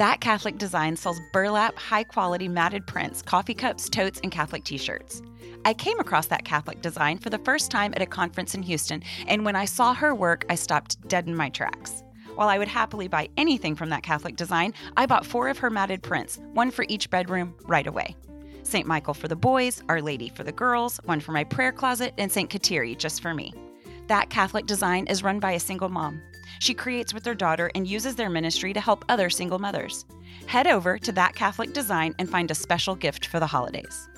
That Catholic Design sells burlap, high quality matted prints, coffee cups, totes, and Catholic t shirts. I came across that Catholic design for the first time at a conference in Houston, and when I saw her work, I stopped dead in my tracks. While I would happily buy anything from that Catholic design, I bought four of her matted prints, one for each bedroom, right away. St. Michael for the boys, Our Lady for the girls, one for my prayer closet, and St. Kateri just for me. That Catholic design is run by a single mom. She creates with her daughter and uses their ministry to help other single mothers. Head over to That Catholic Design and find a special gift for the holidays.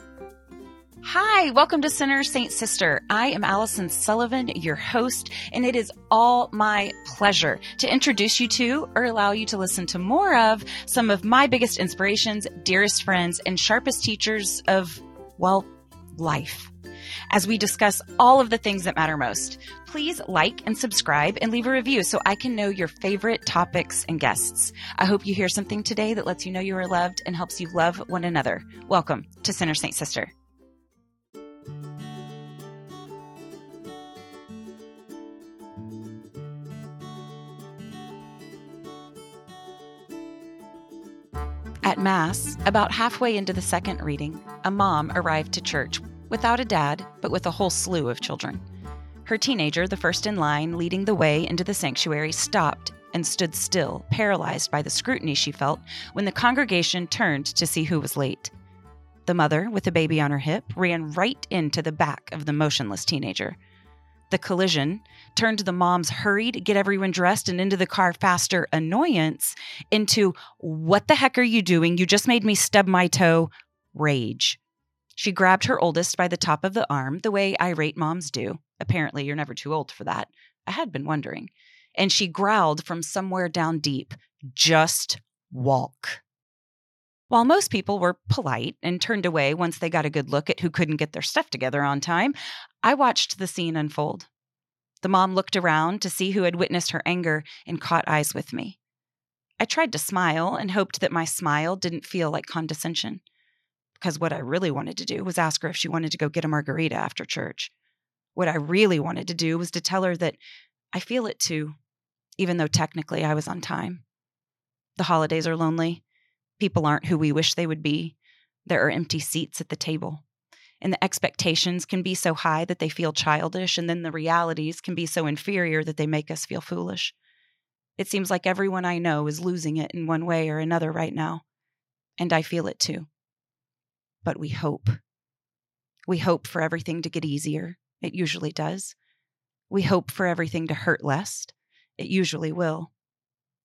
Hi, welcome to Sinner Saint Sister. I am Allison Sullivan, your host, and it is all my pleasure to introduce you to or allow you to listen to more of some of my biggest inspirations, dearest friends, and sharpest teachers of, well, life. As we discuss all of the things that matter most, please like and subscribe and leave a review so I can know your favorite topics and guests. I hope you hear something today that lets you know you are loved and helps you love one another. Welcome to Sinner Saint Sister. At Mass, about halfway into the second reading, a mom arrived to church without a dad, but with a whole slew of children. Her teenager, the first in line, leading the way into the sanctuary, stopped and stood still, paralyzed by the scrutiny she felt when the congregation turned to see who was late. The mother, with the baby on her hip, ran right into the back of the motionless teenager. The collision turned the mom's hurried, get everyone dressed and into the car faster annoyance into, What the heck are you doing? You just made me stub my toe. Rage. She grabbed her oldest by the top of the arm, the way irate moms do. Apparently, you're never too old for that. I had been wondering. And she growled from somewhere down deep, Just walk. While most people were polite and turned away once they got a good look at who couldn't get their stuff together on time, I watched the scene unfold. The mom looked around to see who had witnessed her anger and caught eyes with me. I tried to smile and hoped that my smile didn't feel like condescension, because what I really wanted to do was ask her if she wanted to go get a margarita after church. What I really wanted to do was to tell her that I feel it too, even though technically I was on time. The holidays are lonely. People aren't who we wish they would be. There are empty seats at the table. And the expectations can be so high that they feel childish, and then the realities can be so inferior that they make us feel foolish. It seems like everyone I know is losing it in one way or another right now. And I feel it too. But we hope. We hope for everything to get easier. It usually does. We hope for everything to hurt less. It usually will.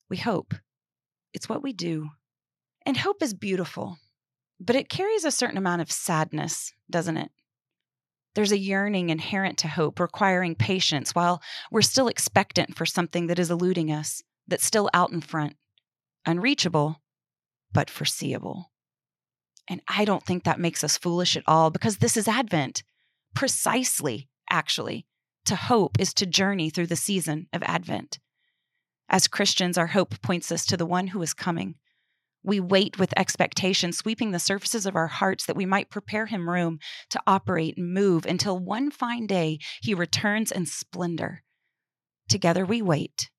We hope. It's what we do. And hope is beautiful, but it carries a certain amount of sadness, doesn't it? There's a yearning inherent to hope, requiring patience while we're still expectant for something that is eluding us, that's still out in front, unreachable, but foreseeable. And I don't think that makes us foolish at all because this is Advent. Precisely, actually, to hope is to journey through the season of Advent. As Christians, our hope points us to the one who is coming, we wait with expectation, sweeping the surfaces of our hearts that we might prepare him room to operate and move until one fine day he returns in splendor. Together we wait.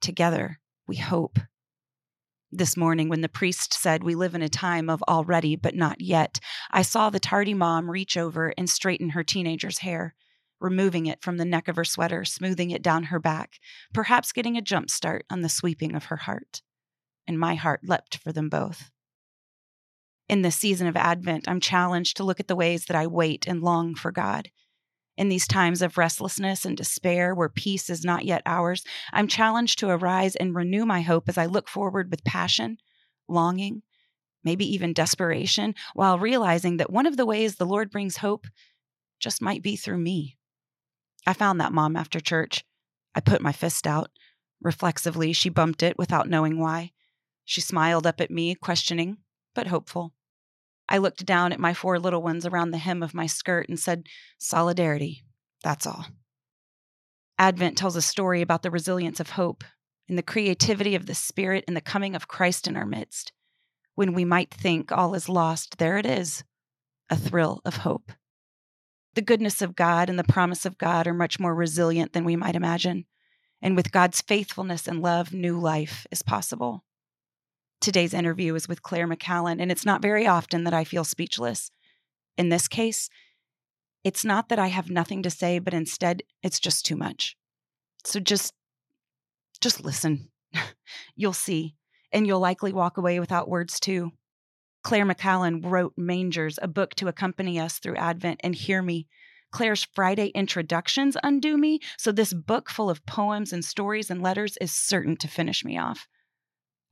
Together we hope. This morning, when the priest said, We live in a time of already but not yet, I saw the tardy mom reach over and straighten her teenager's hair, removing it from the neck of her sweater, smoothing it down her back, perhaps getting a jump start on the sweeping of her heart and my heart leapt for them both. In this season of Advent, I'm challenged to look at the ways that I wait and long for God. In these times of restlessness and despair, where peace is not yet ours, I'm challenged to arise and renew my hope as I look forward with passion, longing, maybe even desperation, while realizing that one of the ways the Lord brings hope just might be through me. I found that mom after church. I put my fist out. Reflexively, she bumped it without knowing why. She smiled up at me, questioning, but hopeful. I looked down at my four little ones around the hem of my skirt and said, Solidarity, that's all. Advent tells a story about the resilience of hope and the creativity of the Spirit and the coming of Christ in our midst. When we might think all is lost, there it is a thrill of hope. The goodness of God and the promise of God are much more resilient than we might imagine. And with God's faithfulness and love, new life is possible. Today's interview is with Claire McCallan, and it's not very often that I feel speechless. In this case, it's not that I have nothing to say, but instead it's just too much. So just just listen. you'll see, and you'll likely walk away without words too. Claire McCallan wrote Mangers, a book to accompany us through Advent, and hear me. Claire's Friday introductions undo me, so this book full of poems and stories and letters is certain to finish me off.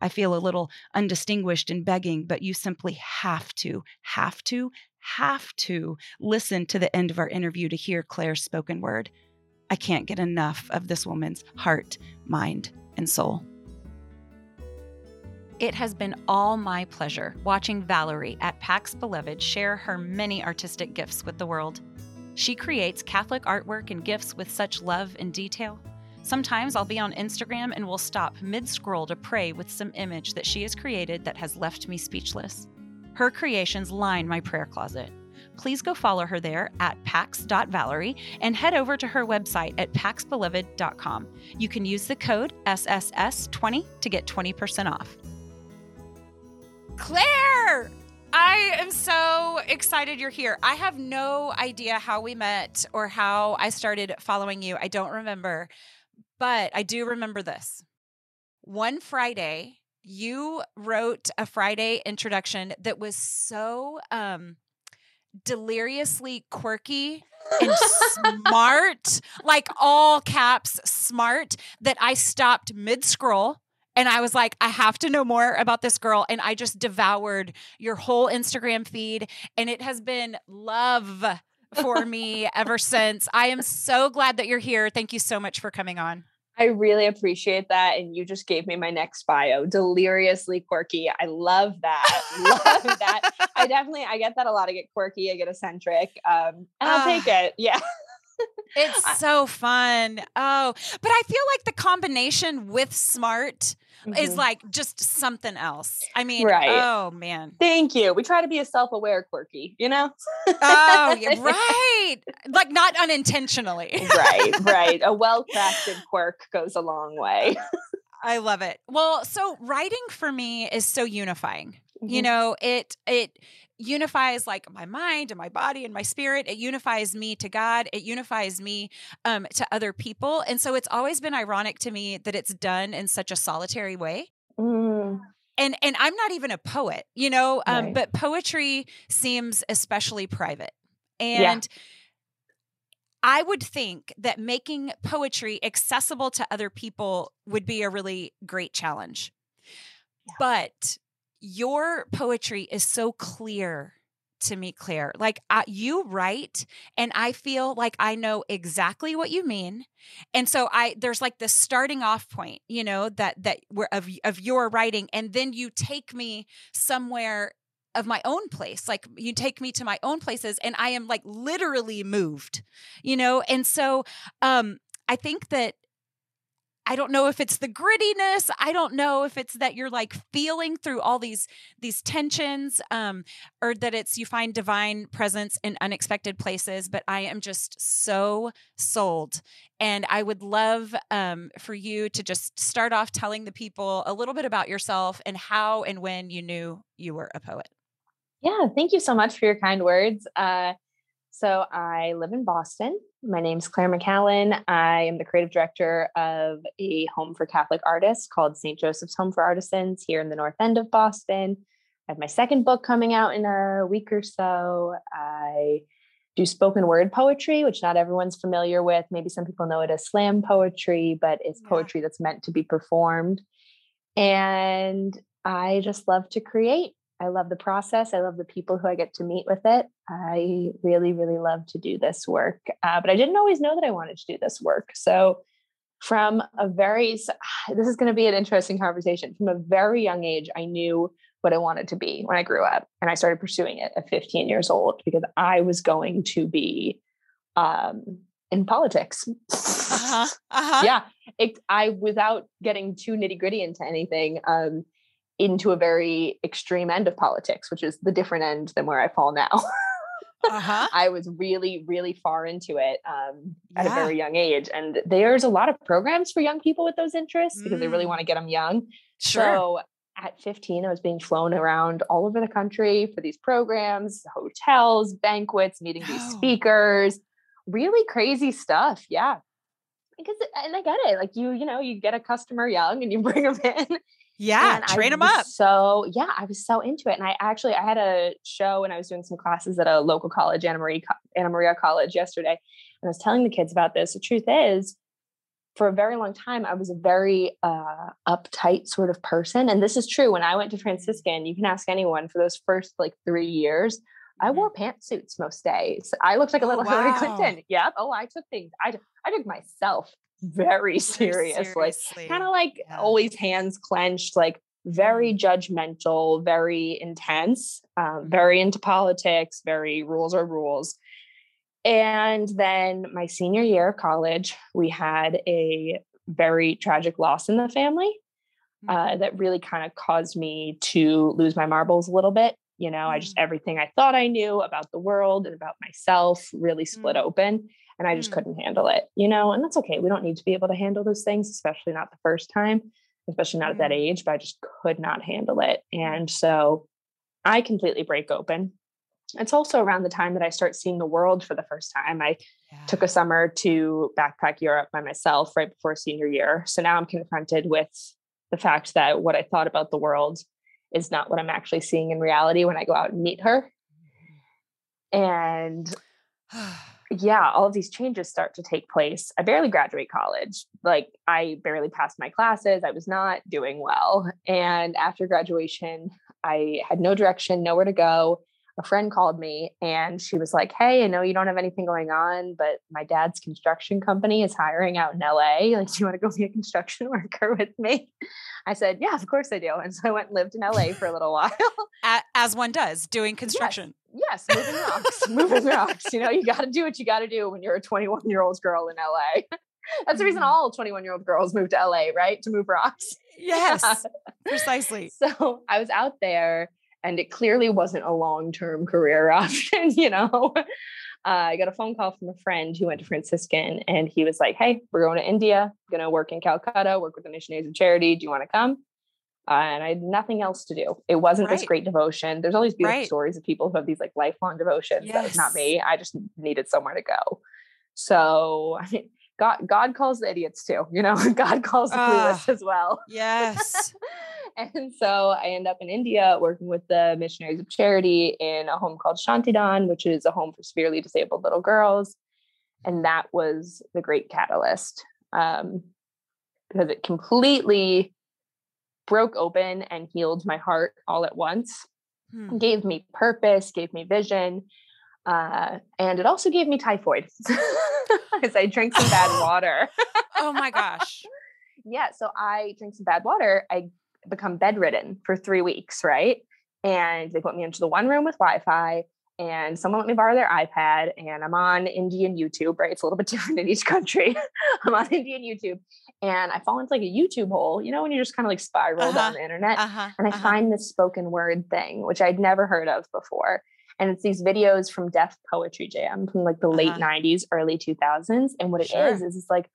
I feel a little undistinguished in begging, but you simply have to, have to, have to listen to the end of our interview to hear Claire's spoken word. I can't get enough of this woman's heart, mind, and soul. It has been all my pleasure watching Valerie at Pax Beloved share her many artistic gifts with the world. She creates Catholic artwork and gifts with such love and detail. Sometimes I'll be on Instagram and will stop mid scroll to pray with some image that she has created that has left me speechless. Her creations line my prayer closet. Please go follow her there at pax.valerie and head over to her website at paxbeloved.com. You can use the code SSS20 to get 20% off. Claire! I am so excited you're here. I have no idea how we met or how I started following you. I don't remember. But I do remember this. One Friday, you wrote a Friday introduction that was so um, deliriously quirky and smart, like all caps smart, that I stopped mid scroll. And I was like, I have to know more about this girl. And I just devoured your whole Instagram feed. And it has been love for me ever since. I am so glad that you're here. Thank you so much for coming on. I really appreciate that. And you just gave me my next bio. Deliriously quirky. I love that. love that. I definitely I get that a lot. I get quirky, I get eccentric. Um, and I'll uh, take it. Yeah. It's so fun. Oh, but I feel like the combination with smart mm-hmm. is like just something else. I mean, right. oh man. Thank you. We try to be a self-aware quirky, you know? oh, yeah, right. Like not unintentionally. right, right. A well-crafted quirk goes a long way. I love it. Well, so writing for me is so unifying. Mm-hmm. You know, it it unifies like my mind and my body and my spirit. It unifies me to God. It unifies me um, to other people. And so it's always been ironic to me that it's done in such a solitary way. Mm. And and I'm not even a poet, you know, um, right. but poetry seems especially private. And yeah. I would think that making poetry accessible to other people would be a really great challenge. Yeah. But your poetry is so clear to me, Claire. Like you write, and I feel like I know exactly what you mean. And so I there's like this starting off point, you know, that that where of of your writing, and then you take me somewhere of my own place like you take me to my own places and i am like literally moved you know and so um i think that I don't know if it's the grittiness. I don't know if it's that you're like feeling through all these these tensions, um, or that it's you find divine presence in unexpected places. But I am just so sold, and I would love um, for you to just start off telling the people a little bit about yourself and how and when you knew you were a poet. Yeah, thank you so much for your kind words. Uh, so I live in Boston. My name is Claire McCallan. I am the creative director of a home for Catholic artists called St. Joseph's Home for Artisans here in the North End of Boston. I have my second book coming out in a week or so. I do spoken word poetry, which not everyone's familiar with. Maybe some people know it as slam poetry, but it's poetry that's meant to be performed. And I just love to create. I love the process. I love the people who I get to meet with it. I really, really love to do this work. Uh, but I didn't always know that I wanted to do this work. So, from a very, this is going to be an interesting conversation. From a very young age, I knew what I wanted to be when I grew up. And I started pursuing it at 15 years old because I was going to be um, in politics. Uh-huh. Uh-huh. yeah. It, I, without getting too nitty gritty into anything, um, into a very extreme end of politics, which is the different end than where I fall now. uh-huh. I was really, really far into it um, at yeah. a very young age. And there's a lot of programs for young people with those interests because they really mm. want to get them young. Sure. So at 15, I was being flown around all over the country for these programs, hotels, banquets, meeting these speakers, really crazy stuff. Yeah. Because, and I get it. Like you, you know, you get a customer young and you bring them in. Yeah, and train them up. So yeah, I was so into it. And I actually, I had a show and I was doing some classes at a local college, Anna Maria, Anna Maria College yesterday. And I was telling the kids about this. The truth is, for a very long time, I was a very uh, uptight sort of person. And this is true. When I went to Franciscan, you can ask anyone for those first like three years, I mm-hmm. wore pantsuits most days. I looked like a oh, little oh, wow. Hillary Clinton. Yep. Oh, I took things. I, I took myself very serious, seriously. Kind of like yeah. always hands clenched, like very mm-hmm. judgmental, very intense, um, mm-hmm. very into politics, very rules are rules. And then my senior year of college, we had a very tragic loss in the family uh, mm-hmm. that really kind of caused me to lose my marbles a little bit. You know, I just, mm. everything I thought I knew about the world and about myself really split mm. open and I just mm. couldn't handle it, you know, and that's okay. We don't need to be able to handle those things, especially not the first time, especially not at that age, but I just could not handle it. And so I completely break open it's also around the time that I start seeing the world for the first time. I yeah. took a summer to backpack Europe by myself right before senior year. So now I'm confronted with the fact that what I thought about the world is not what I'm actually seeing in reality when I go out and meet her. And yeah, all of these changes start to take place. I barely graduate college. Like I barely passed my classes. I was not doing well. And after graduation, I had no direction, nowhere to go a friend called me and she was like, Hey, I know you don't have anything going on, but my dad's construction company is hiring out in LA. Like, do you want to go be a construction worker with me? I said, Yeah, of course I do. And so I went and lived in LA for a little while. As one does, doing construction. Yes, yes moving rocks, moving rocks. You know, you got to do what you got to do when you're a 21 year old girl in LA. That's the reason mm-hmm. all 21 year old girls move to LA, right? To move rocks. Yes, precisely. So I was out there and it clearly wasn't a long-term career option you know uh, i got a phone call from a friend who went to franciscan and he was like hey we're going to india going to work in calcutta work with the missionaries of charity do you want to come uh, and I had nothing else to do. It wasn't right. this great devotion. There's all these beautiful right. stories of people who have these like lifelong devotions. Yes. That was not me. I just needed somewhere to go. So I mean, God, God calls the idiots too. You know, God calls the clueless uh, as well. Yes. and so I end up in India working with the Missionaries of Charity in a home called Shantidan, which is a home for severely disabled little girls. And that was the great catalyst um, because it completely broke open and healed my heart all at once, hmm. gave me purpose, gave me vision. Uh, and it also gave me typhoid because I drank some bad water. oh my gosh. Yeah. So I drank some bad water. I become bedridden for three weeks, right? And they put me into the one room with Wi Fi, and someone let me borrow their iPad, and I'm on Indian YouTube, right? It's a little bit different in each country. I'm on Indian YouTube, and I fall into like a YouTube hole, you know, when you just kind of like spiral uh-huh. down the internet. Uh-huh. And I uh-huh. find this spoken word thing, which I'd never heard of before. And it's these videos from Def Poetry Jam from like the late 90s, uh-huh. early 2000s. And what it sure. is is it's like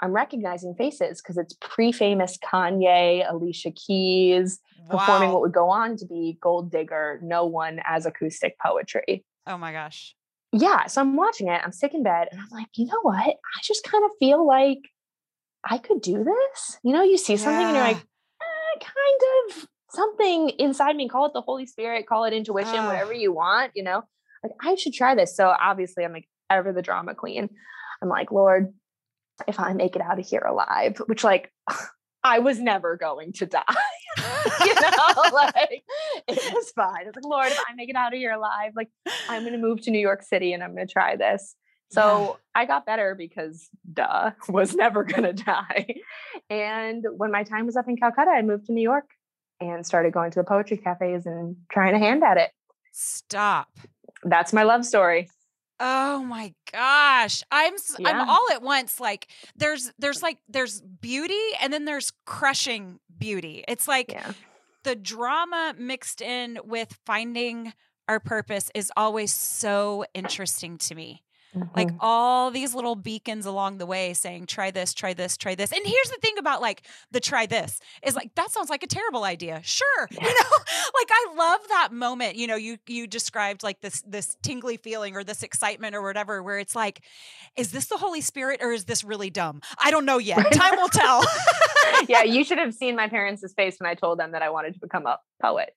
I'm recognizing faces because it's pre-famous Kanye, Alicia Keys wow. performing what would go on to be Gold Digger, No One as acoustic poetry. Oh my gosh. Yeah. So I'm watching it. I'm sick in bed and I'm like, you know what? I just kind of feel like I could do this. You know, you see something yeah. and you're like, eh, kind of something inside me, call it the Holy Spirit, call it intuition, whatever you want, you know, like I should try this. So obviously I'm like ever the drama queen. I'm like, Lord, if I make it out of here alive, which like I was never going to die. you know, like it was fine. It's like, Lord, if I make it out of here alive, like I'm gonna move to New York City and I'm gonna try this. So yeah. I got better because duh, was never gonna die. And when my time was up in Calcutta, I moved to New York and started going to the poetry cafes and trying a hand at it. Stop. That's my love story. Oh my gosh. I'm yeah. I'm all at once like there's there's like there's beauty and then there's crushing beauty. It's like yeah. the drama mixed in with finding our purpose is always so interesting to me. Mm-hmm. Like all these little beacons along the way saying, try this, try this, try this. And here's the thing about like the try this is like, that sounds like a terrible idea. Sure. Yeah. You know, like I love that moment. You know, you you described like this this tingly feeling or this excitement or whatever, where it's like, is this the Holy Spirit or is this really dumb? I don't know yet. Time will tell. yeah, you should have seen my parents' face when I told them that I wanted to become a poet.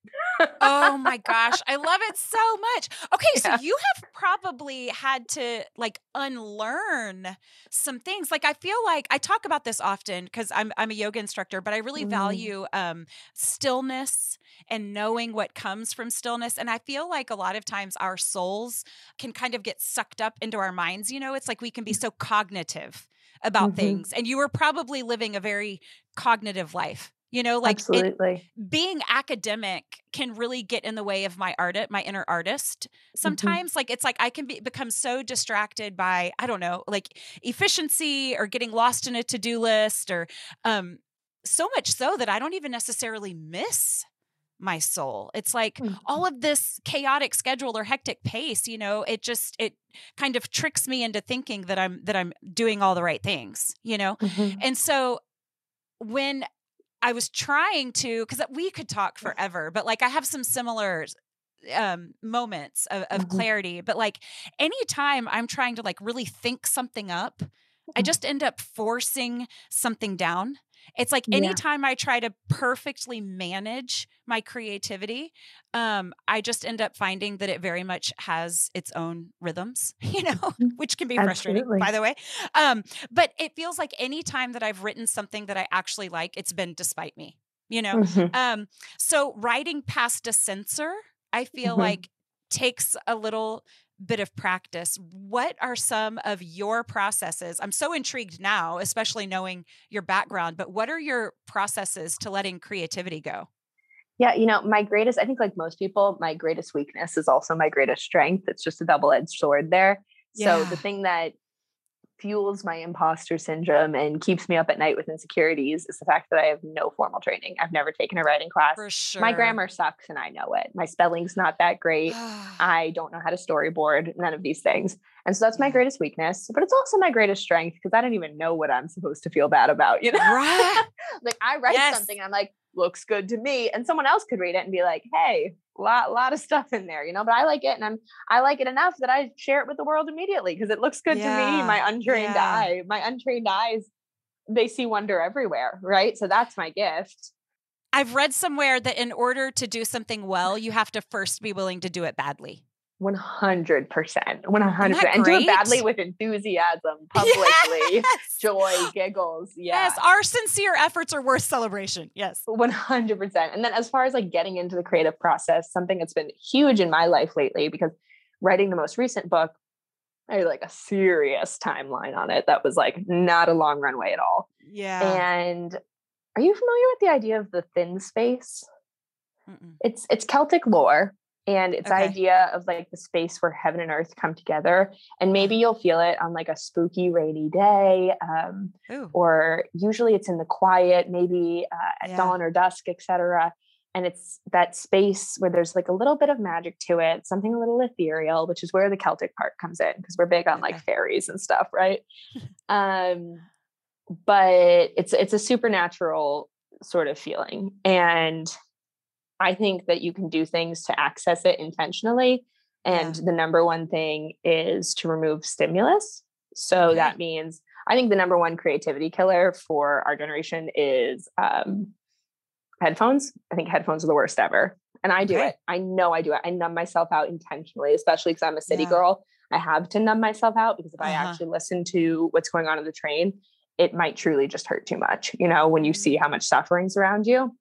oh my gosh. I love it so much. Okay, yeah. so you have probably had to like unlearn some things. Like I feel like I talk about this often because I'm I'm a yoga instructor, but I really mm. value um stillness and knowing what comes from stillness. And I feel like a lot of times our souls can kind of get sucked up into our minds. You know, it's like we can be so cognitive about mm-hmm. things. And you were probably living a very cognitive life you know like absolutely it, being academic can really get in the way of my art my inner artist mm-hmm. sometimes mm-hmm. like it's like i can be, become so distracted by i don't know like efficiency or getting lost in a to-do list or um so much so that i don't even necessarily miss my soul it's like mm-hmm. all of this chaotic schedule or hectic pace you know it just it kind of tricks me into thinking that i'm that i'm doing all the right things you know mm-hmm. and so when I was trying to because we could talk forever, but like I have some similar um moments of, of mm-hmm. clarity but like anytime i'm trying to like really think something up i just end up forcing something down it's like anytime yeah. I try to perfectly manage my creativity, um, I just end up finding that it very much has its own rhythms, you know, which can be frustrating, Absolutely. by the way. Um, but it feels like anytime that I've written something that I actually like, it's been despite me, you know? Mm-hmm. Um, so writing past a censor, I feel mm-hmm. like takes a little bit of practice, what are some of your processes? I'm so intrigued now, especially knowing your background, but what are your processes to letting creativity go? Yeah, you know, my greatest, I think like most people, my greatest weakness is also my greatest strength. It's just a double edged sword there. Yeah. So the thing that fuels my imposter syndrome and keeps me up at night with insecurities is the fact that I have no formal training. I've never taken a writing class. For sure. My grammar sucks and I know it. My spelling's not that great. I don't know how to storyboard, none of these things. And so that's my greatest weakness, but it's also my greatest strength because I don't even know what I'm supposed to feel bad about, you know? Right. like I write yes. something and I'm like, looks good to me. And someone else could read it and be like, hey, lot lot of stuff in there, you know. But I like it, and I'm I like it enough that I share it with the world immediately because it looks good yeah. to me. My untrained yeah. eye, my untrained eyes, they see wonder everywhere, right? So that's my gift. I've read somewhere that in order to do something well, you have to first be willing to do it badly. 100%. 100%. And do it badly with enthusiasm, publicly, yes! joy, giggles. Yeah. Yes. Our sincere efforts are worth celebration. Yes. 100%. And then as far as like getting into the creative process, something that's been huge in my life lately, because writing the most recent book, I had like a serious timeline on it that was like not a long runway at all. Yeah. And are you familiar with the idea of the thin space? Mm-mm. It's it's Celtic lore and it's okay. idea of like the space where heaven and earth come together and maybe you'll feel it on like a spooky rainy day um, or usually it's in the quiet maybe uh, at yeah. dawn or dusk etc and it's that space where there's like a little bit of magic to it something a little ethereal which is where the celtic part comes in because we're big on okay. like fairies and stuff right um but it's it's a supernatural sort of feeling and I think that you can do things to access it intentionally. And yeah. the number one thing is to remove stimulus. So okay. that means I think the number one creativity killer for our generation is um, headphones. I think headphones are the worst ever. And I do okay. it. I know I do it. I numb myself out intentionally, especially because I'm a city yeah. girl. I have to numb myself out because if uh-huh. I actually listen to what's going on in the train, it might truly just hurt too much. You know, when you mm-hmm. see how much suffering's around you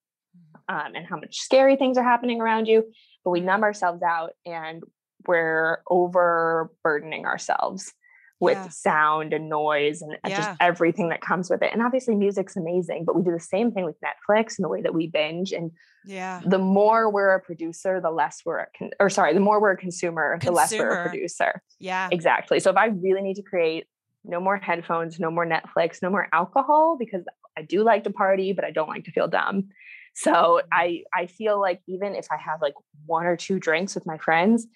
um, and how much scary things are happening around you. But we numb ourselves out and we're overburdening ourselves with yeah. sound and noise and yeah. just everything that comes with it. And obviously, music's amazing, but we do the same thing with Netflix and the way that we binge. And yeah, the more we're a producer, the less we're a con- or sorry, the more we're a consumer, consumer, the less we're a producer. Yeah, exactly. So if I really need to create no more headphones, no more Netflix, no more alcohol, because I do like to party, but I don't like to feel dumb. So I I feel like even if I have like one or two drinks with my friends,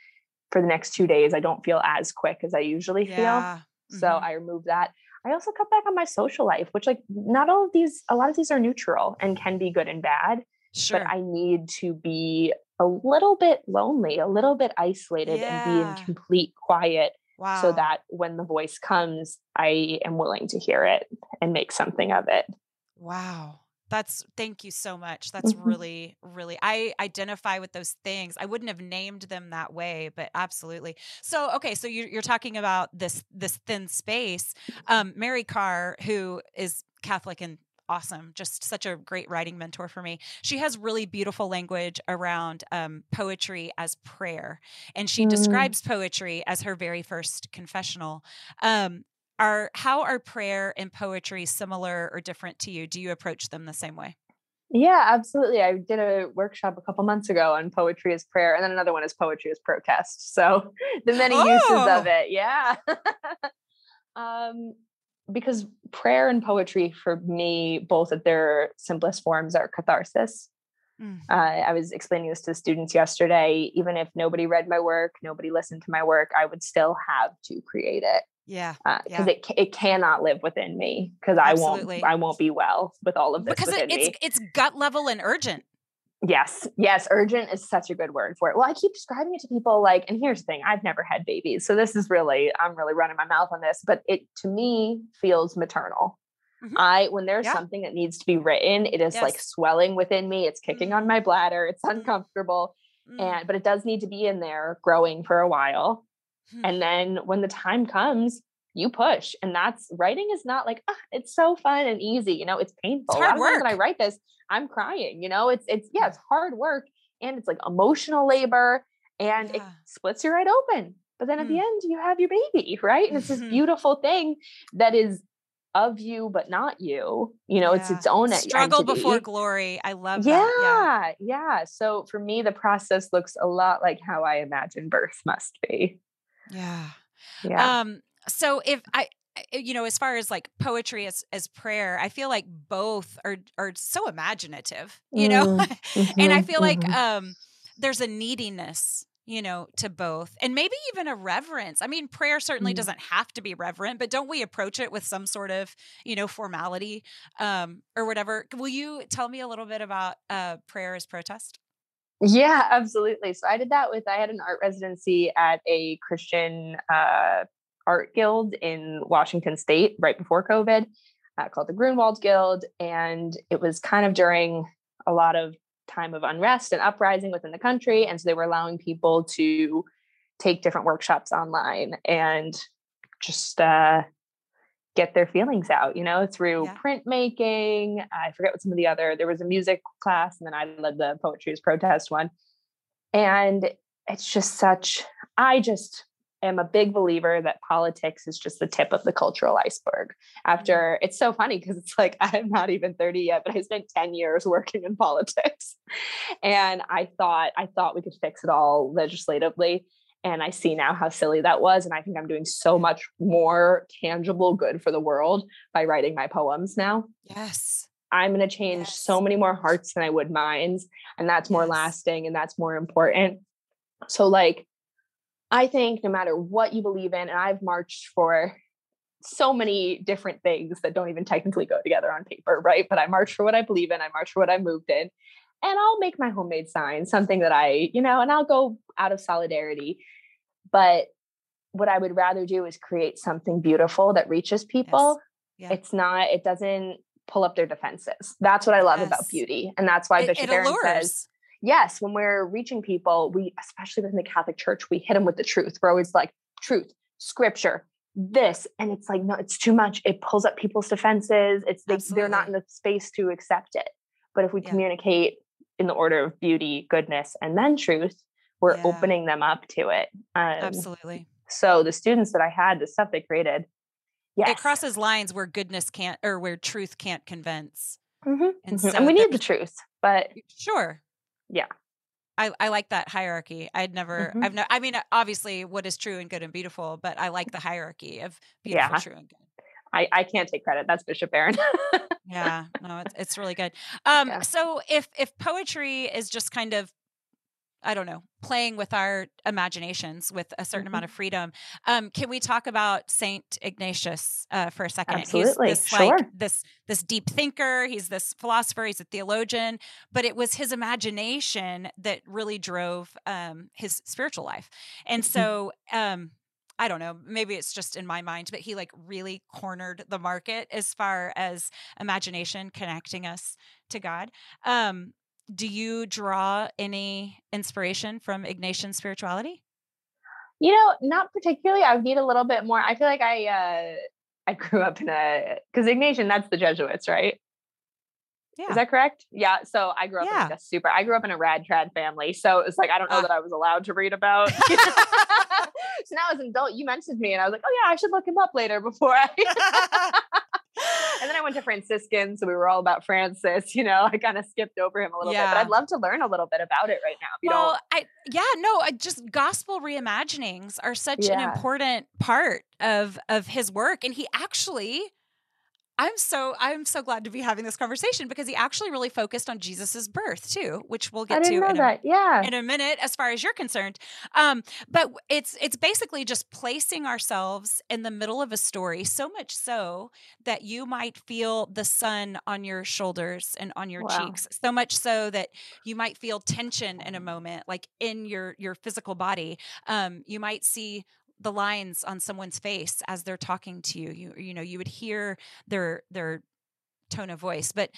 for the next two days, I don't feel as quick as I usually Yeah. feel. So Mhm. I removed that. I also cut back on my social life, which like not all of these, a lot of these are neutral and can be good and bad, sure. but I need to be a little bit lonely, a little bit isolated and be in complete quiet wow. so that when the voice comes, I am willing to hear it and make something of it. Wow. That's thank you so much. That's Mhm. really, really, I identify with those things. I wouldn't have named them that way, but absolutely. So, okay, so you're, you're talking about this this thin space. Um, Mary Karr, who is Catholic and awesome, just such a great writing mentor for me. She has really beautiful language around um, poetry as prayer, and she Mm. describes poetry as her very first confessional. Um, are how are prayer and poetry similar or different to you? Do you approach them the same way? Yeah, absolutely. I did a workshop a couple months ago on poetry as prayer, and then another one is poetry as protest. So the many uses Oh! of it. Yeah. um, because prayer and poetry for me, both at their simplest forms, are catharsis. Mm. Uh, I was explaining this to the students yesterday. Even if nobody read my work, nobody listened to my work, I would still have to create it Yeah, because Yeah. it it cannot live within me because I won't I won't be well with all of this because it, it's me. it's gut level and urgent. Yes, yes, urgent is such a good word for it. Well, I keep describing it to people like, and here's the thing: I've never had babies, so this is really I'm really running my mouth on this, but it to me feels maternal. Mhm. I when there's Yeah. something that needs to be written, it is like swelling within me. It's kicking on my bladder. It's Mm. uncomfortable, Mm. and but it does need to be in there, growing for a while. Hmm. And then when the time comes, you push. And that's writing is not like, ah, it's so fun and easy. You know, it's painful. Lot hard times When I write this, I'm crying. You know, it's it's yeah, it's hard work and it's like emotional labor and it splits you right open. But then at the Mm. end, you have your baby, right? And it's this Mhm. beautiful thing that is of you, but not you. You know, it's Yeah. its own e- struggle before glory. I love Yeah, that. Yeah yeah. So for me, the process looks a lot like how I imagine birth must be. Yeah. Yeah. Um. So if I, I- you know, as far as like poetry as as prayer, I feel like both are are so imaginative. You know, Mm, and I mhm, feel like mhm. um, there's a neediness, you know, to both, and maybe even a reverence. I mean, prayer certainly Mm. doesn't have to be reverent, but don't we approach it with some sort of, you know, formality um, or whatever? Will you tell me a little bit about uh, prayer as protest? Yeah, absolutely. So I did that with I had an art residency at a Christian uh, art guild in Washington State right before COVID, uh, called the Grünewald Guild, and it was kind of during a lot of time of unrest and uprising within the country, and so they were allowing people to take different workshops online and just uh, get their feelings out, you know, through Yeah. printmaking. I forget what some of the other, there was a music class, and then I led the poetry as protest one. And it's just such, I just am a big believer that politics is just the tip of the cultural iceberg. After it's so funny because it's like I'm not even 30 yet, but I spent 10 years working in politics. And I thought, I thought we could fix it all legislatively. And I see now how silly that was. And I think I'm doing so much more tangible good for the world by writing my poems now. Yes. I'm going to change so many more hearts than I would minds. And that's more Yes. lasting and that's more important. So, like, I think no matter what you believe in, and I've marched for so many different things that don't even technically go together on paper, right? But I march for what I believe in, I march for what I moved in. And I'll make my homemade sign, something that I, you know, and I'll go out of solidarity. But what I would rather do is create something beautiful that reaches people. Yeah. It's not, it doesn't pull up their defenses. That's what I love Yes. about beauty. And that's why It, Bishop it Barron allures. says, yes, when we're reaching people, we, especially within the Catholic Church, we hit them with the truth. We're always like, truth, scripture, this. And it's like, no, it's too much. It pulls up people's defenses. It's they, they're not in the space to accept it. But if we Yeah. communicate in the order of beauty, goodness, and then truth, we're Yeah. opening them up to it. Um, Absolutely. so the students that I had, the stuff they created, yes. It crosses lines where goodness can't or where truth can't convince. Mhm, And mhm. so and we need the truth, but Sure. Yeah. I, I like that hierarchy. I'd never, Mhm. I've no, I mean, obviously what is true and good and beautiful, but I like the hierarchy of beautiful, Yeah. true and good. I, I can't take credit. That's Bishop Barron. Yeah. No, it's, it's really good. Um, Yeah. so if, if poetry is just kind of I don't know, playing with our imaginations with a certain Mhm. amount of freedom. Um, can we talk about Saint Ignatius uh, for a second? Absolutely. He's this Sure. like this this deep thinker. He's this philosopher. He's a theologian. But it was his imagination that really drove um, his spiritual life. And Mhm. so. Um, I don't know, maybe it's just in my mind, but he like really cornered the market as far as imagination connecting us to God. Um, do you draw any inspiration from Ignatian spirituality? You know, not particularly. I need a little bit more. I feel like I uh I grew up in a because Ignatian, that's the Jesuits, right? Yeah. Is that correct? Yeah. So I grew up in like Yeah. a super I grew up in a rad trad family. So it's like I don't know Ah. that I was allowed to read about. so now as an adult, you mentioned me and I was like, oh yeah, I should look him up later before I and then I went to Franciscan, so we were all about Francis. You know, I kind of skipped over him a little bit, but I'd love to learn a little bit about it right now. If you well, I yeah, no, I just gospel reimaginings are such an important part of of his work, and he actually. I'm so I'm so glad to be having this conversation because he actually really focused on Jesus's birth too, which we'll get to in a. Yeah. in a minute as far as you're concerned um, but it's it's basically just placing ourselves in the middle of a story so much so that you might feel the sun on your shoulders and on your Wow. cheeks so much so that you might feel tension in a moment like in your your physical body um, you might see the lines on someone's face as they're talking to you. You you know you would hear their their tone of voice. But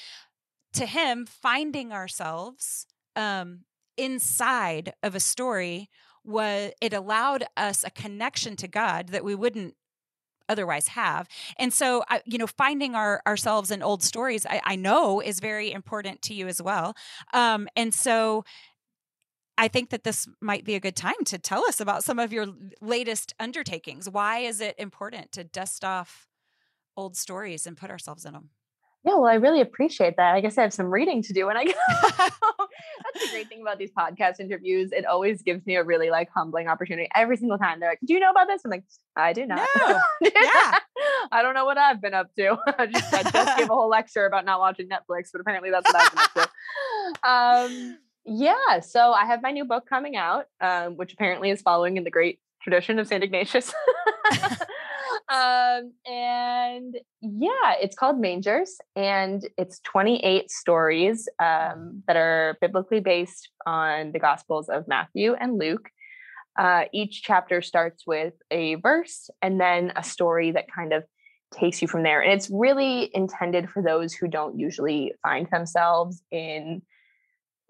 to him finding ourselves um, inside of a story was it allowed us a connection to God that we wouldn't otherwise have. And so I, you know finding our ourselves in old stories I, I know is very important to you as well. Um, and so I think that this might be a good time to tell us about some of your latest undertakings. Why is it important to dust off old stories and put ourselves in them? Yeah, well, I really appreciate that. I guess I have some reading to do when I go. That's the great thing about these podcast interviews. It always gives me a really like humbling opportunity every single time. They're like, "Do you know about this?" I'm like, "I do not." No. Yeah. I don't know what I've been up to. I just, I just gave a whole lecture about not watching Netflix, but apparently that's what I've been up to. Um, yeah, so I have my new book coming out, um, which apparently is following in the great tradition of Saint Ignatius. um, and yeah, it's called Mangers, and it's 28 stories um, that are biblically based on the Gospels of Matthew and Luke. Uh, each chapter starts with a verse and then a story that kind of takes you from there. And it's really intended for those who don't usually find themselves in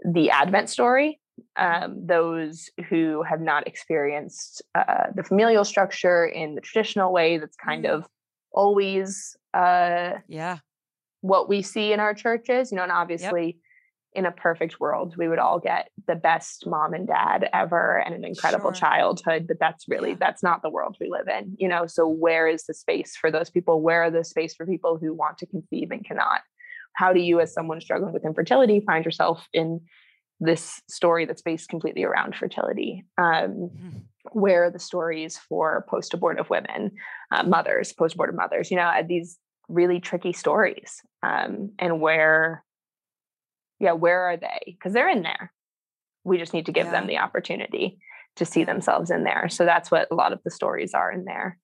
the Advent story, um, those who have not experienced uh, the familial structure in the traditional way that's kind Mm. of always uh, Yeah. what we see in our churches, you know, and obviously in a perfect world, we would all get the best mom and dad ever and an incredible Sure. childhood, but that's really Yeah. that's not the world we live in, you know. So where is the space for those people? Where are the space for people who want to conceive and cannot? How do you as someone struggling with infertility find yourself in this story that's based completely around fertility? Um, Mhm. where are the stories for post-abortive women, uh, mothers, post-abortive mothers, you know, uh, these really tricky stories. Um, and where, yeah, where are they? Because they're in there. We just need to give them the opportunity to see Yeah. themselves in there. So that's what a lot of the stories are in there.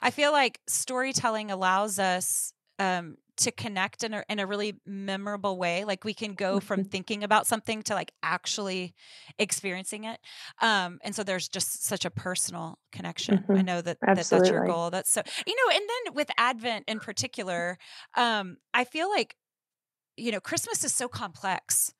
I feel like storytelling allows us um, to connect in a, in a really memorable way. Like we can go from Mhm. thinking about something to like actually experiencing it. Um, and so there's just such a personal connection. I Mhm. know that, that that's your goal. That's so, you know, and then with Advent in particular, um, I feel like, you know, Christmas is so complex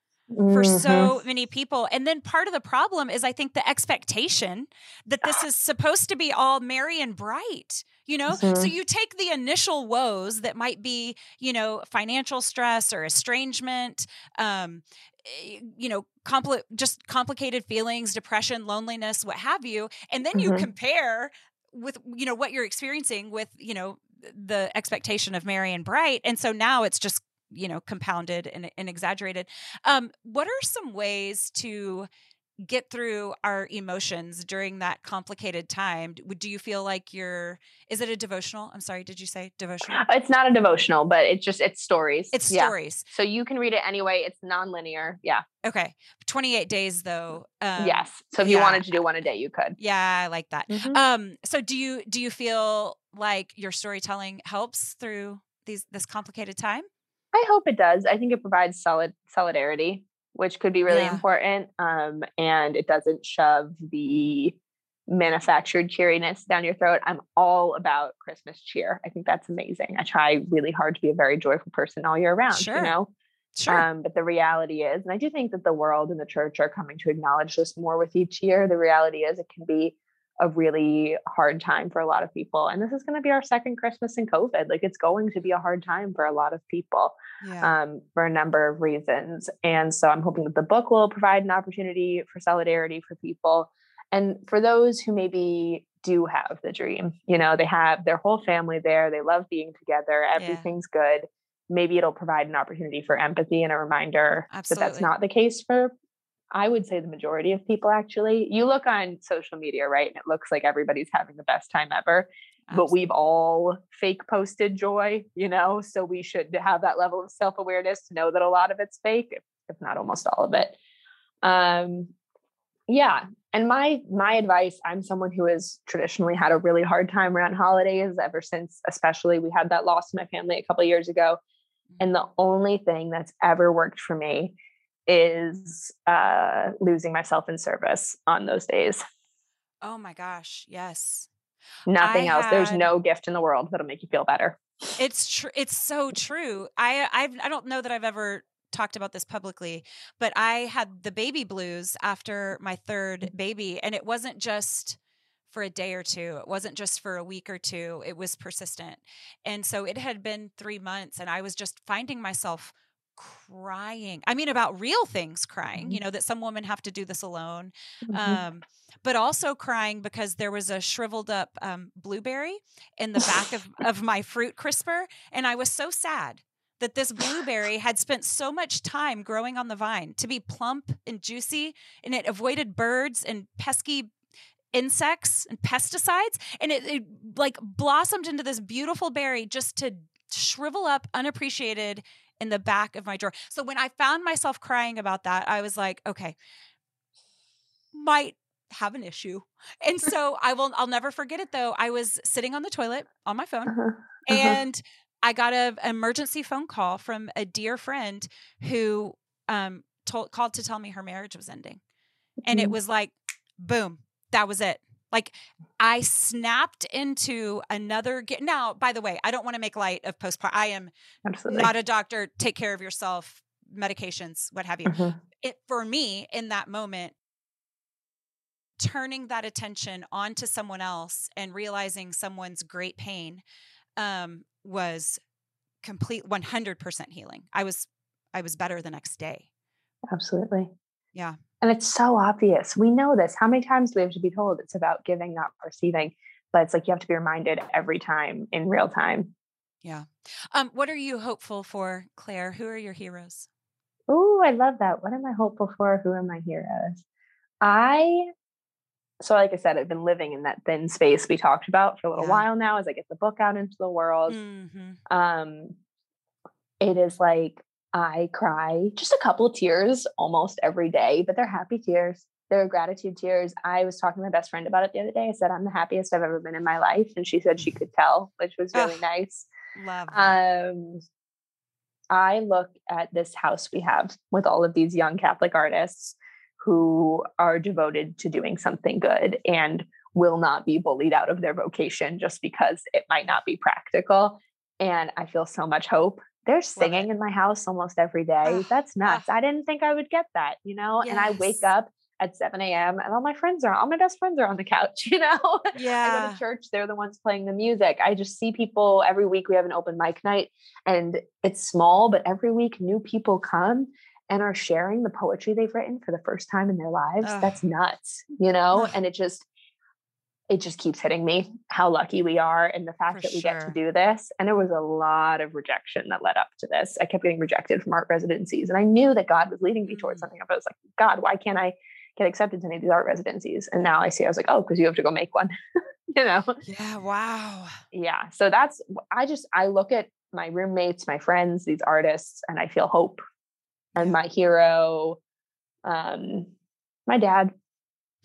for Mhm. so many people. And then part of the problem is I think the expectation that this is supposed to be all merry and bright, you know? So Mhm. you take the initial woes that might be, you know, financial stress or estrangement, um, eh, you know, compli- just complicated feelings, depression, loneliness, what have you, and then you Mhm. compare with you know what you're experiencing with you know the expectation of merry and bright and so now it's just you know compounded and, and exaggerated um, what are some ways to get through our emotions during that complicated time do you feel like you're is it a devotional? I'm sorry did you say devotional? It's not a devotional but it's just it's stories. It's yeah. stories. So you can read it anyway it's non-linear yeah. Okay 28 days though um, yes so if yeah. you wanted to do one a day you could. Yeah i like that. Mm-hmm. um so do you do you feel like your storytelling helps through these this complicated time? I hope it does i think it provides solid solidarity which could be really yeah. important. Um, and it doesn't shove the manufactured cheeriness down your throat. I'm all about Christmas cheer. I think that's amazing. I try really hard to be a very joyful person all year round, sure. you know? Sure. Um, but the reality is, and I do think that the world and the church are coming to acknowledge this more with each year. The reality is, it can be a really hard time for a lot of people. And this is going to be our second Christmas in COVID. Like it's going to be a hard time for a lot of people yeah. um, for a number of reasons. And so I'm hoping that the book will provide an opportunity for solidarity for people. And for those who maybe do have the dream, you know, they have their whole family there, they love being together, everything's yeah. good. Maybe it'll provide an opportunity for empathy and a reminder Absolutely. that that's not the case for I would say the majority of people actually. You look on social media, right? And it looks like everybody's having the best time ever. Absolutely. But we've all fake posted joy, you know? So we should have that level of self awareness to know that a lot of it's fake, if not almost all of it. Um, yeah. And my my advice, I'm someone who has traditionally had a really hard time around holidays ever since, especially we had that loss in my family a couple years ago. And the only thing that's ever worked for me is uh, losing myself in service on those days. Oh my gosh, yes. Nothing I else. Had, There's no gift in the world that'll make you feel better. It's true. It's so true. I I've, I don't know that I've ever talked about this publicly, but I had the baby blues after my third mm. baby, and it wasn't just for a day or two. It wasn't just for a week or two. It was persistent. And so it had been three months, and I was just finding myself crying. I mean, about real things crying, you mm-hmm. know, that some women have to do this alone. Mm-hmm. Um, but also crying because there was a shriveled up um, blueberry in the back of, of my fruit crisper. And I was so sad that this blueberry had spent so much time growing on the vine to be plump and juicy and it avoided birds and pesky insects and pesticides and it, it like blossomed into this beautiful berry just to shrivel up unappreciated in the back of my drawer. So when I found myself crying about that, I was like, okay, might have an issue. And so I will I'll never forget it though. I was sitting on the toilet on my phone uh-huh. Uh-huh. and I got an emergency phone call from a dear friend who um told called to tell me her marriage was ending. And mm-hmm. it was like boom, that was it. Like I snapped into another get now, by the way, I don't want to make light of postpartum. I am Absolutely. not a doctor. Take care of yourself, medications, what have you. Mm-hmm. It for me in that moment, turning that attention onto someone else and realizing someone's great pain um, was complete 100% healing. I was I was better the next day. Absolutely. Yeah. And it's so obvious. We know this. How many times do we have to be told it's about giving, not receiving? But it's like you have to be reminded every time in real time. Yeah. Um, what are you hopeful for, Claire? Who are your heroes? Oh, I love that. What am I hopeful for? Who are my heroes? I, so like I said, I've been living in that thin space we talked about for a little yeah. while now as I get the book out into the world. Mm-hmm. Um, it is like I cry just a couple of tears almost every day, but they're happy tears. They're gratitude tears. I was talking to my best friend about it the other day. I said, I'm the happiest I've ever been in my life. And she said she could tell, which was really oh, nice. Love. Um, I look at this house we have with all of these young Catholic artists who are devoted to doing something good and will not be bullied out of their vocation just because it might not be practical. And I feel so much hope they're singing in my house almost every day. That's nuts. I didn't think I would get that, you know? Yes. And I wake up at 7 a.m. and all my friends are, all my best friends are on the couch, you know? Yeah. I go to church, they're the ones playing the music. I just see people every week. We have an open mic night and it's small, but every week new people come and are sharing the poetry they've written for the first time in their lives. Ugh. That's nuts, you know? Ugh. And it just, it just keeps hitting me how lucky we are and the fact For that we sure. get to do this. And there was a lot of rejection that led up to this. I kept getting rejected from art residencies. And I knew that God was leading me towards mm. something. I was like, God, why can't I get accepted to any of these art residencies. And now I see, I was like, oh, because you have to go make one, you know? Yeah. Wow. Yeah. So that's, I just, I look at my roommates, my friends, these artists, and I feel hope. And my hero, um, my dad,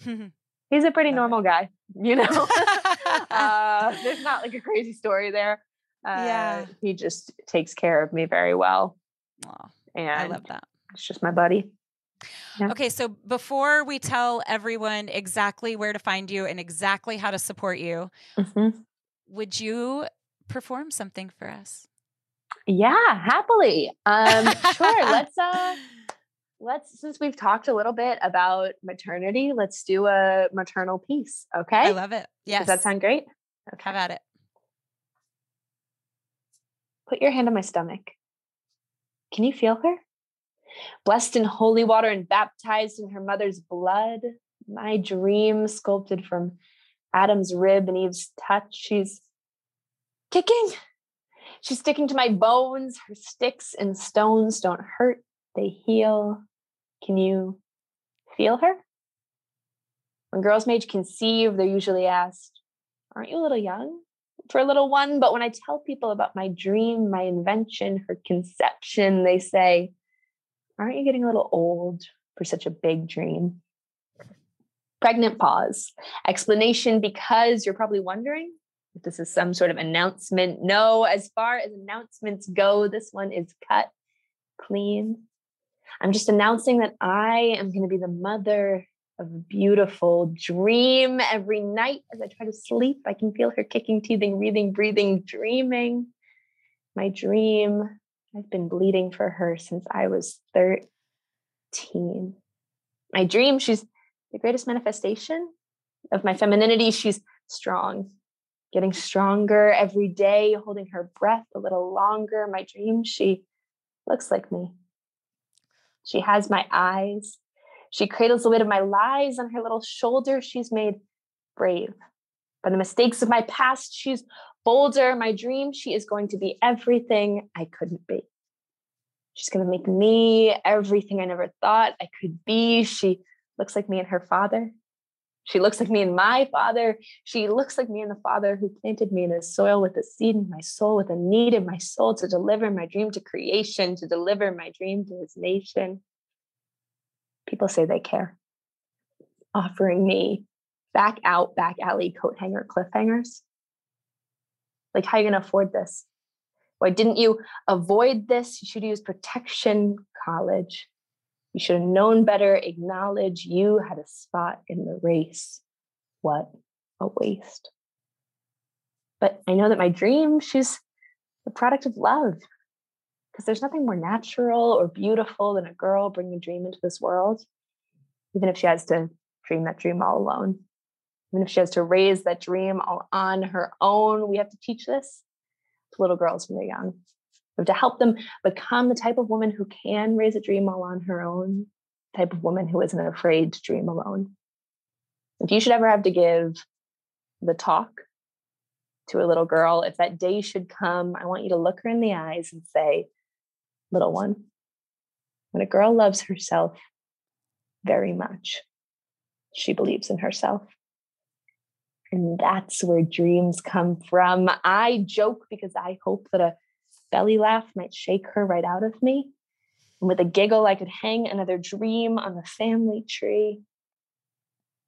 he's a pretty normal guy, you know? uh, there's not like a crazy story there. Uh, yeah. He just takes care of me very well. Aww, and I love that. It's just my buddy. Yeah. Okay, so before we tell everyone exactly where to find you and exactly how to support you, mm-hmm. would you perform something for us? Yeah, happily. Um, sure. let's uh let's since we've talked a little bit about maternity, let's do a maternal piece. Okay. I love it. Yes. Does that sound great? Okay. Have at it. Put your hand on my stomach. Can you feel her? Blessed in holy water and baptized in her mother's blood, my dream sculpted from Adam's rib and Eve's touch. She's kicking. She's sticking to my bones. Her sticks and stones don't hurt, they heal. Can you feel her? When girls may conceive, they're usually asked, Aren't you a little young for a little one? But when I tell people about my dream, my invention, her conception, they say, Aren't you getting a little old for such a big dream? Pregnant pause. Explanation because you're probably wondering if this is some sort of announcement. No, as far as announcements go, this one is cut clean. I'm just announcing that I am going to be the mother of a beautiful dream every night as I try to sleep. I can feel her kicking, teething, breathing, breathing, dreaming. My dream I've been bleeding for her since I was 13. My dream, she's the greatest manifestation of my femininity. She's strong, getting stronger every day, holding her breath a little longer. My dream, she looks like me. She has my eyes. She cradles the weight of my lies on her little shoulder. She's made brave. By the mistakes of my past, she's bolder. My dream, she is going to be everything I couldn't be. She's going to make me everything I never thought I could be. She looks like me and her father. She looks like me and my father. She looks like me and the father who planted me in the soil with a seed in my soul, with a need in my soul to deliver my dream to creation, to deliver my dream to his nation. People say they care, offering me back out, back alley coat hanger cliffhangers. Like, how are you going to afford this? Why didn't you avoid this? You should use protection college. You should have known better, acknowledge you had a spot in the race. What a waste. But I know that my dream, she's the product of love. Because there's nothing more natural or beautiful than a girl bringing a dream into this world, even if she has to dream that dream all alone. Even if she has to raise that dream all on her own, we have to teach this to little girls when they're young to help them become the type of woman who can raise a dream all on her own, type of woman who isn't afraid to dream alone. If you should ever have to give the talk to a little girl, if that day should come, I want you to look her in the eyes and say, Little one, when a girl loves herself very much, she believes in herself. And that's where dreams come from. I joke because I hope that a belly laugh might shake her right out of me. And with a giggle, I could hang another dream on the family tree.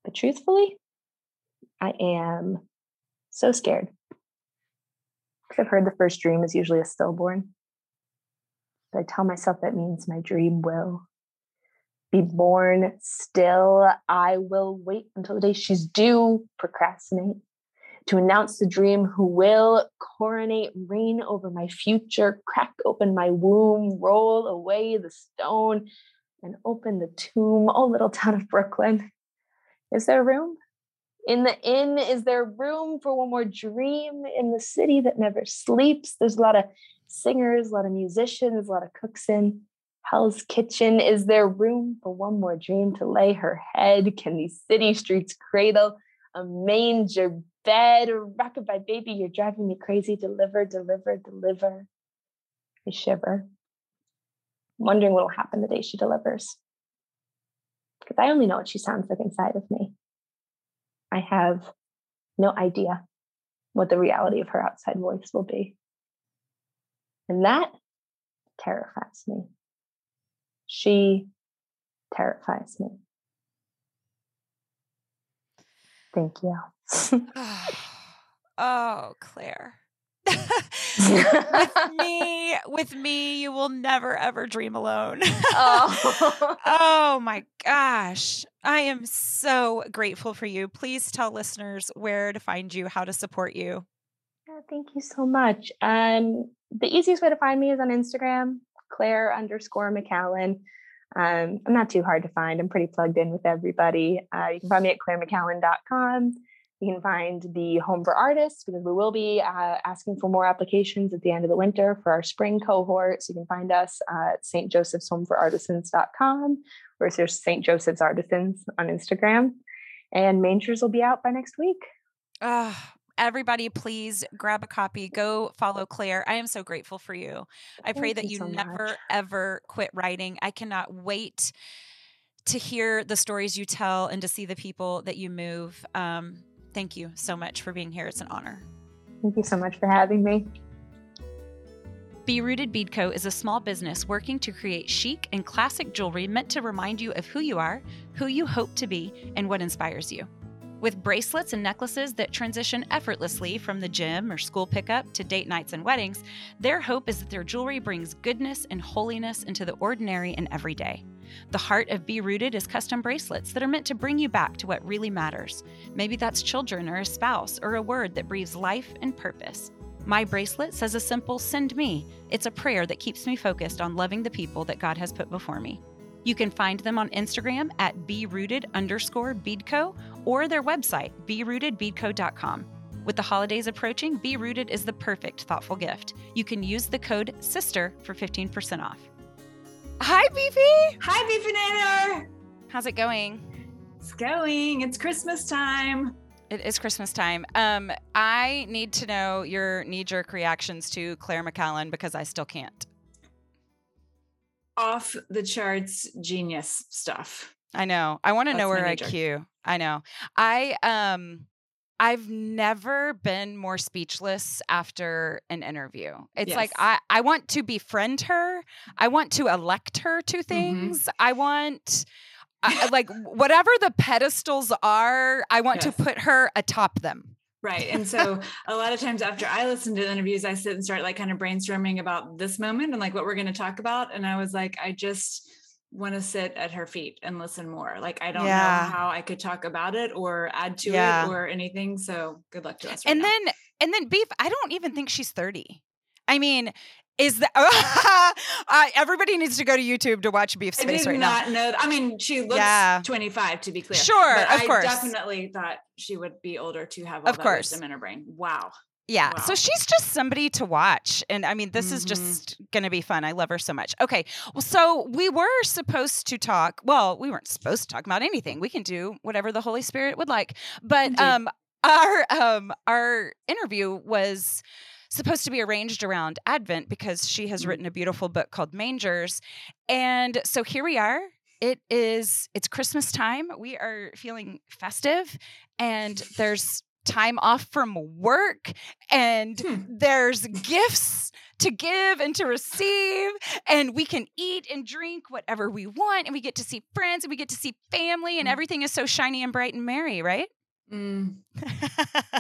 But truthfully, I am so scared. I've heard the first dream is usually a stillborn. But I tell myself that means my dream will be born still. I will wait until the day she's due, procrastinate, to announce the dream who will coronate, reign over my future, crack open my womb, roll away the stone, and open the tomb. Oh, little town of Brooklyn. Is there room? In the inn, is there room for one more dream in the city that never sleeps? There's a lot of singers, a lot of musicians, a lot of cooks in Hell's Kitchen. Is there room for one more dream to lay her head? Can these city streets cradle a manger bed, or rockabye baby, you're driving me crazy. Deliver, deliver, deliver. I shiver, wondering what will happen the day she delivers. because I only know what she sounds like inside of me. I have no idea what the reality of her outside voice will be. And that terrifies me. She terrifies me. Thank you. oh, Claire. with me, with me, you will never ever dream alone. oh. oh my gosh. I am so grateful for you. Please tell listeners where to find you, how to support you. Yeah, thank you so much. Um, the easiest way to find me is on Instagram, Claire underscore McCallan. Um, I'm not too hard to find. I'm pretty plugged in with everybody. Uh, you can find me at clairemccallan.com. You can find the Home for Artists because we will be uh, asking for more applications at the end of the winter for our spring cohort. So you can find us at St. Joseph's Home for Artisans.com or there's St. Joseph's Artisans on Instagram. And Mangers will be out by next week. Oh, everybody please grab a copy go follow claire i am so grateful for you i pray that you, you so never much. ever quit writing i cannot wait to hear the stories you tell and to see the people that you move um, thank you so much for being here it's an honor thank you so much for having me Be Rooted Bead Co. is a small business working to create chic and classic jewelry meant to remind you of who you are, who you hope to be, and what inspires you. With bracelets and necklaces that transition effortlessly from the gym or school pickup to date nights and weddings, their hope is that their jewelry brings goodness and holiness into the ordinary and everyday. The heart of Be Rooted is custom bracelets that are meant to bring you back to what really matters. Maybe that's children or a spouse or a word that breathes life and purpose. My bracelet says a simple send me. It's a prayer that keeps me focused on loving the people that God has put before me. You can find them on Instagram at berooted underscore beadco or their website, berootedbeadco.com. With the holidays approaching, Be Rooted is the perfect thoughtful gift. You can use the code SISTER for 15% off. Hi, Beefy. Hi, Beefinator. How's it going? It's going. It's Christmas time. It is Christmas time. Um, I need to know your knee jerk reactions to Claire McCallan because I still can't off the charts genius stuff. I know. I want to know her IQ. I know. I um I've never been more speechless after an interview. It's yes. like I I want to befriend her. I want to elect her to mm-hmm. things. Mm-hmm. I want like whatever the pedestals are, I want yes. to put her atop them. Right. And so a lot of times after I listen to interviews, I sit and start like kind of brainstorming about this moment and like what we're going to talk about. And I was like, I just want to sit at her feet and listen more. Like I don't yeah. know how I could talk about it or add to yeah. it or anything. So good luck to us. Right and now. then and then beef, I don't even think she's 30. I mean, is that uh, everybody needs to go to YouTube to watch Beef's face right now? Know, I mean, she looks yeah. 25 to be clear. Sure, of I course. definitely thought she would be older to have all of that course. wisdom in her brain. Wow. Yeah. Wow. So she's just somebody to watch. And I mean, this mm-hmm. is just going to be fun. I love her so much. Okay. Well, so we were supposed to talk. Well, we weren't supposed to talk about anything. We can do whatever the Holy Spirit would like. But Indeed. um our um our interview was supposed to be arranged around Advent because she has mm. written a beautiful book called Mangers. And so here we are. It is it's Christmas time. We are feeling festive and there's time off from work and hmm. there's gifts to give and to receive and we can eat and drink whatever we want and we get to see friends and we get to see family and mm. everything is so shiny and bright and merry right mm.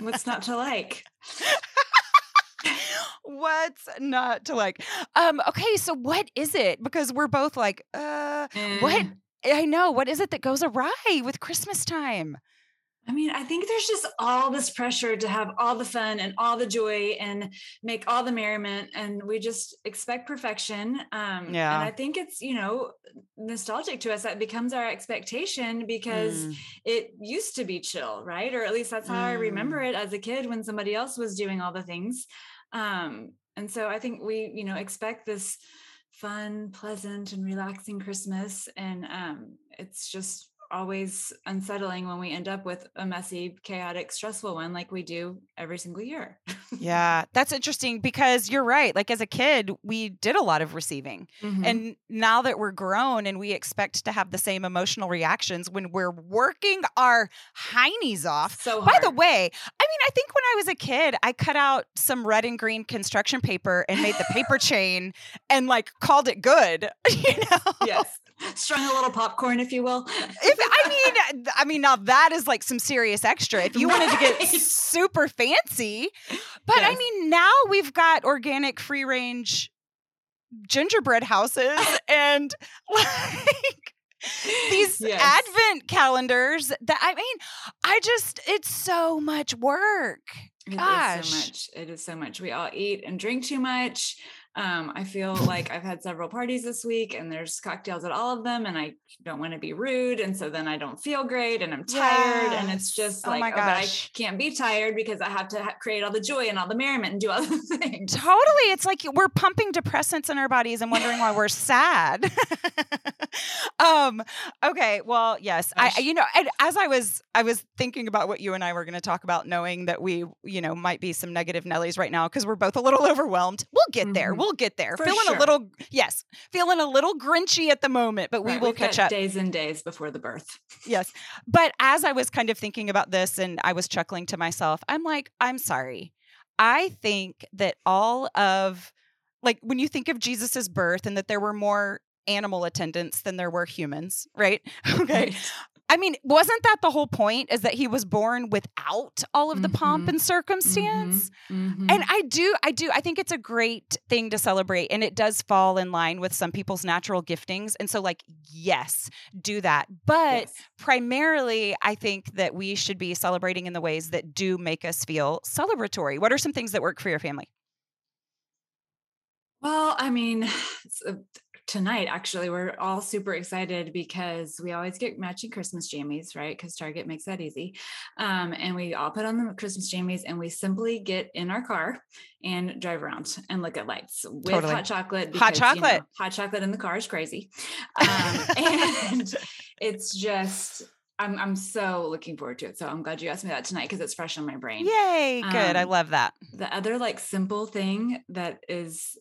what's not to like What's not to like? Um, okay, so what is it? Because we're both like, uh, mm. what? I know. What is it that goes awry with Christmas time? I mean, I think there's just all this pressure to have all the fun and all the joy and make all the merriment, and we just expect perfection. Um, yeah. And I think it's you know nostalgic to us that becomes our expectation because mm. it used to be chill, right? Or at least that's how mm. I remember mm. it as a kid when somebody else was doing all the things. Um, and so I think we, you know, expect this fun, pleasant, and relaxing Christmas. And um, it's just always unsettling when we end up with a messy, chaotic, stressful one like we do every single year. yeah, that's interesting because you're right. Like as a kid, we did a lot of receiving. Mm-hmm. And now that we're grown and we expect to have the same emotional reactions when we're working our heinies off. So hard. By the way, I mean, I think when I was a kid, I cut out some red and green construction paper and made the paper chain and like called it good, you know? Yes strung a little popcorn, if you will. If I mean, I mean, now that is like some serious extra. If you right. wanted to get super fancy, but yes. I mean, now we've got organic, free range gingerbread houses and like these yes. advent calendars that I mean, I just it's so much work. Gosh. It is so much. It is so much. We all eat and drink too much. Um, I feel like I've had several parties this week and there's cocktails at all of them, and I don't want to be rude. And so then I don't feel great and I'm tired. Yes. And it's just oh like. Oh, I can't be tired because I have to ha- create all the joy and all the merriment and do all the things. Totally. It's like we're pumping depressants in our bodies and wondering why we're sad. um, okay. Well, yes. Gosh. I, you know, and as I was, I was thinking about what you and I were going to talk about, knowing that we, you know, might be some negative Nellies right now because we're both a little overwhelmed. We'll get mm-hmm. there. We'll we'll get there. For feeling sure. a little yes, feeling a little grinchy at the moment, but we right, will catch up. Days and days before the birth. yes. But as I was kind of thinking about this and I was chuckling to myself, I'm like, I'm sorry. I think that all of like when you think of Jesus's birth and that there were more animal attendants than there were humans, right? Okay. Right. I mean, wasn't that the whole point? Is that he was born without all of the mm-hmm. pomp and circumstance? Mm-hmm. Mm-hmm. And I do, I do, I think it's a great thing to celebrate. And it does fall in line with some people's natural giftings. And so, like, yes, do that. But yes. primarily, I think that we should be celebrating in the ways that do make us feel celebratory. What are some things that work for your family? Well, I mean, tonight actually we're all super excited because we always get matching christmas jammies right because target makes that easy um, and we all put on the christmas jammies and we simply get in our car and drive around and look at lights with totally. hot chocolate because, hot chocolate you know, hot chocolate in the car is crazy um, and it's just I'm I'm so looking forward to it. So I'm glad you asked me that tonight because it's fresh on my brain. Yay, good. Um, I love that. The other like simple thing that is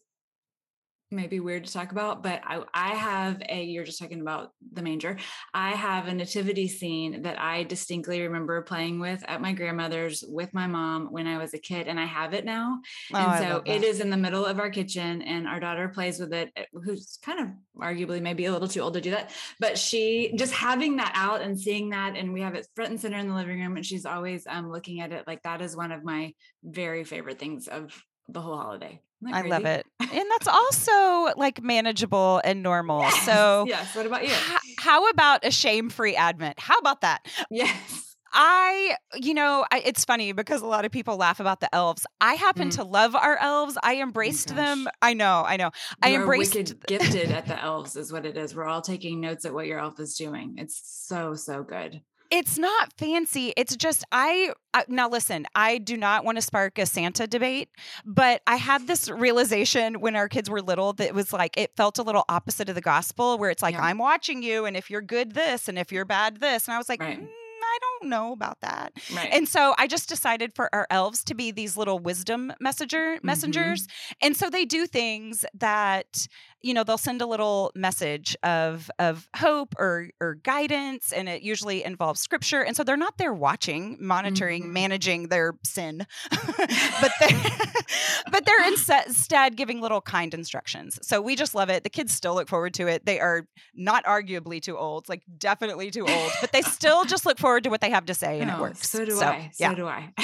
maybe weird to talk about, but I, I have a, you're just talking about the manger. I have a nativity scene that I distinctly remember playing with at my grandmother's with my mom when I was a kid, and I have it now. Oh, and so it is in the middle of our kitchen, and our daughter plays with it, eh, who's kind of arguably maybe a little too old to do that. But she just having that out and seeing that, and we have it front and center in the living room, and she's always um, looking at it like that is one of my very favorite things of the whole holiday. I love it. And that's also like manageable and normal. Yes. So, yes. What about you? H- how about a shame free Advent? How about that? Yes. I, you know, I, it's funny because a lot of people laugh about the elves. I happen mm. to love our elves. I oh embraced oh them. I know, I know. You I embraced. Wicked gifted at the elves is what it is. We're all taking notes at what your elf is doing. It's so so good. It's not fancy. It's just I uh, now listen, I do not want to spark a Santa debate, but I had this realization when our kids were little that it was like it felt a little opposite of the gospel where it's like yeah. I'm watching you and if you're good this and if you're bad this and I was like right. mm, I don't know about that. Right. And so I just decided for our elves to be these little wisdom messenger mm-hmm. messengers. Mm-hmm. And so they do things that you know they'll send a little message of of hope or or guidance and it usually involves scripture and so they're not there watching monitoring mm-hmm. managing their sin but they're but they're instead giving little kind instructions so we just love it the kids still look forward to it they are not arguably too old like definitely too old but they still just look forward to what they have to say and oh, it works so do so, i so do i.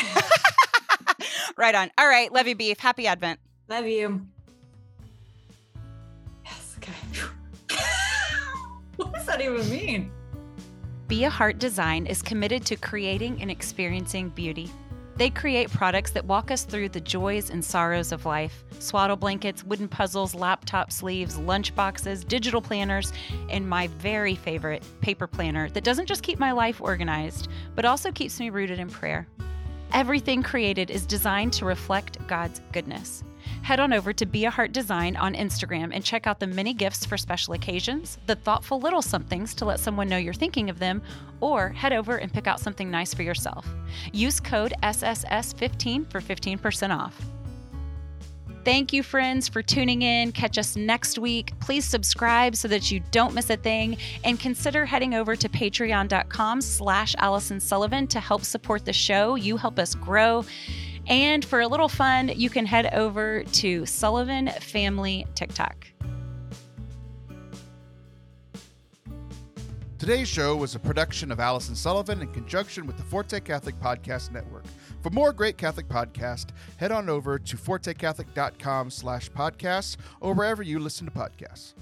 Right on all right levy beef happy advent. Love you does that even mean? Be a Heart Design is committed to creating and experiencing beauty. They create products that walk us through the joys and sorrows of life swaddle blankets, wooden puzzles, laptop sleeves, lunch boxes, digital planners, and my very favorite paper planner that doesn't just keep my life organized, but also keeps me rooted in prayer. Everything created is designed to reflect God's goodness. Head on over to Be a Heart Design on Instagram and check out the many gifts for special occasions, the thoughtful little somethings to let someone know you're thinking of them, or head over and pick out something nice for yourself. Use code SSS15 for 15% off. Thank you, friends, for tuning in. Catch us next week. Please subscribe so that you don't miss a thing, and consider heading over to patreon.com slash Allison Sullivan to help support the show. You help us grow. And for a little fun, you can head over to Sullivan Family TikTok. Today's show was a production of Allison Sullivan in conjunction with the Forte Catholic Podcast Network. For more great Catholic podcasts, head on over to fortecatholic.com slash podcasts or wherever you listen to podcasts.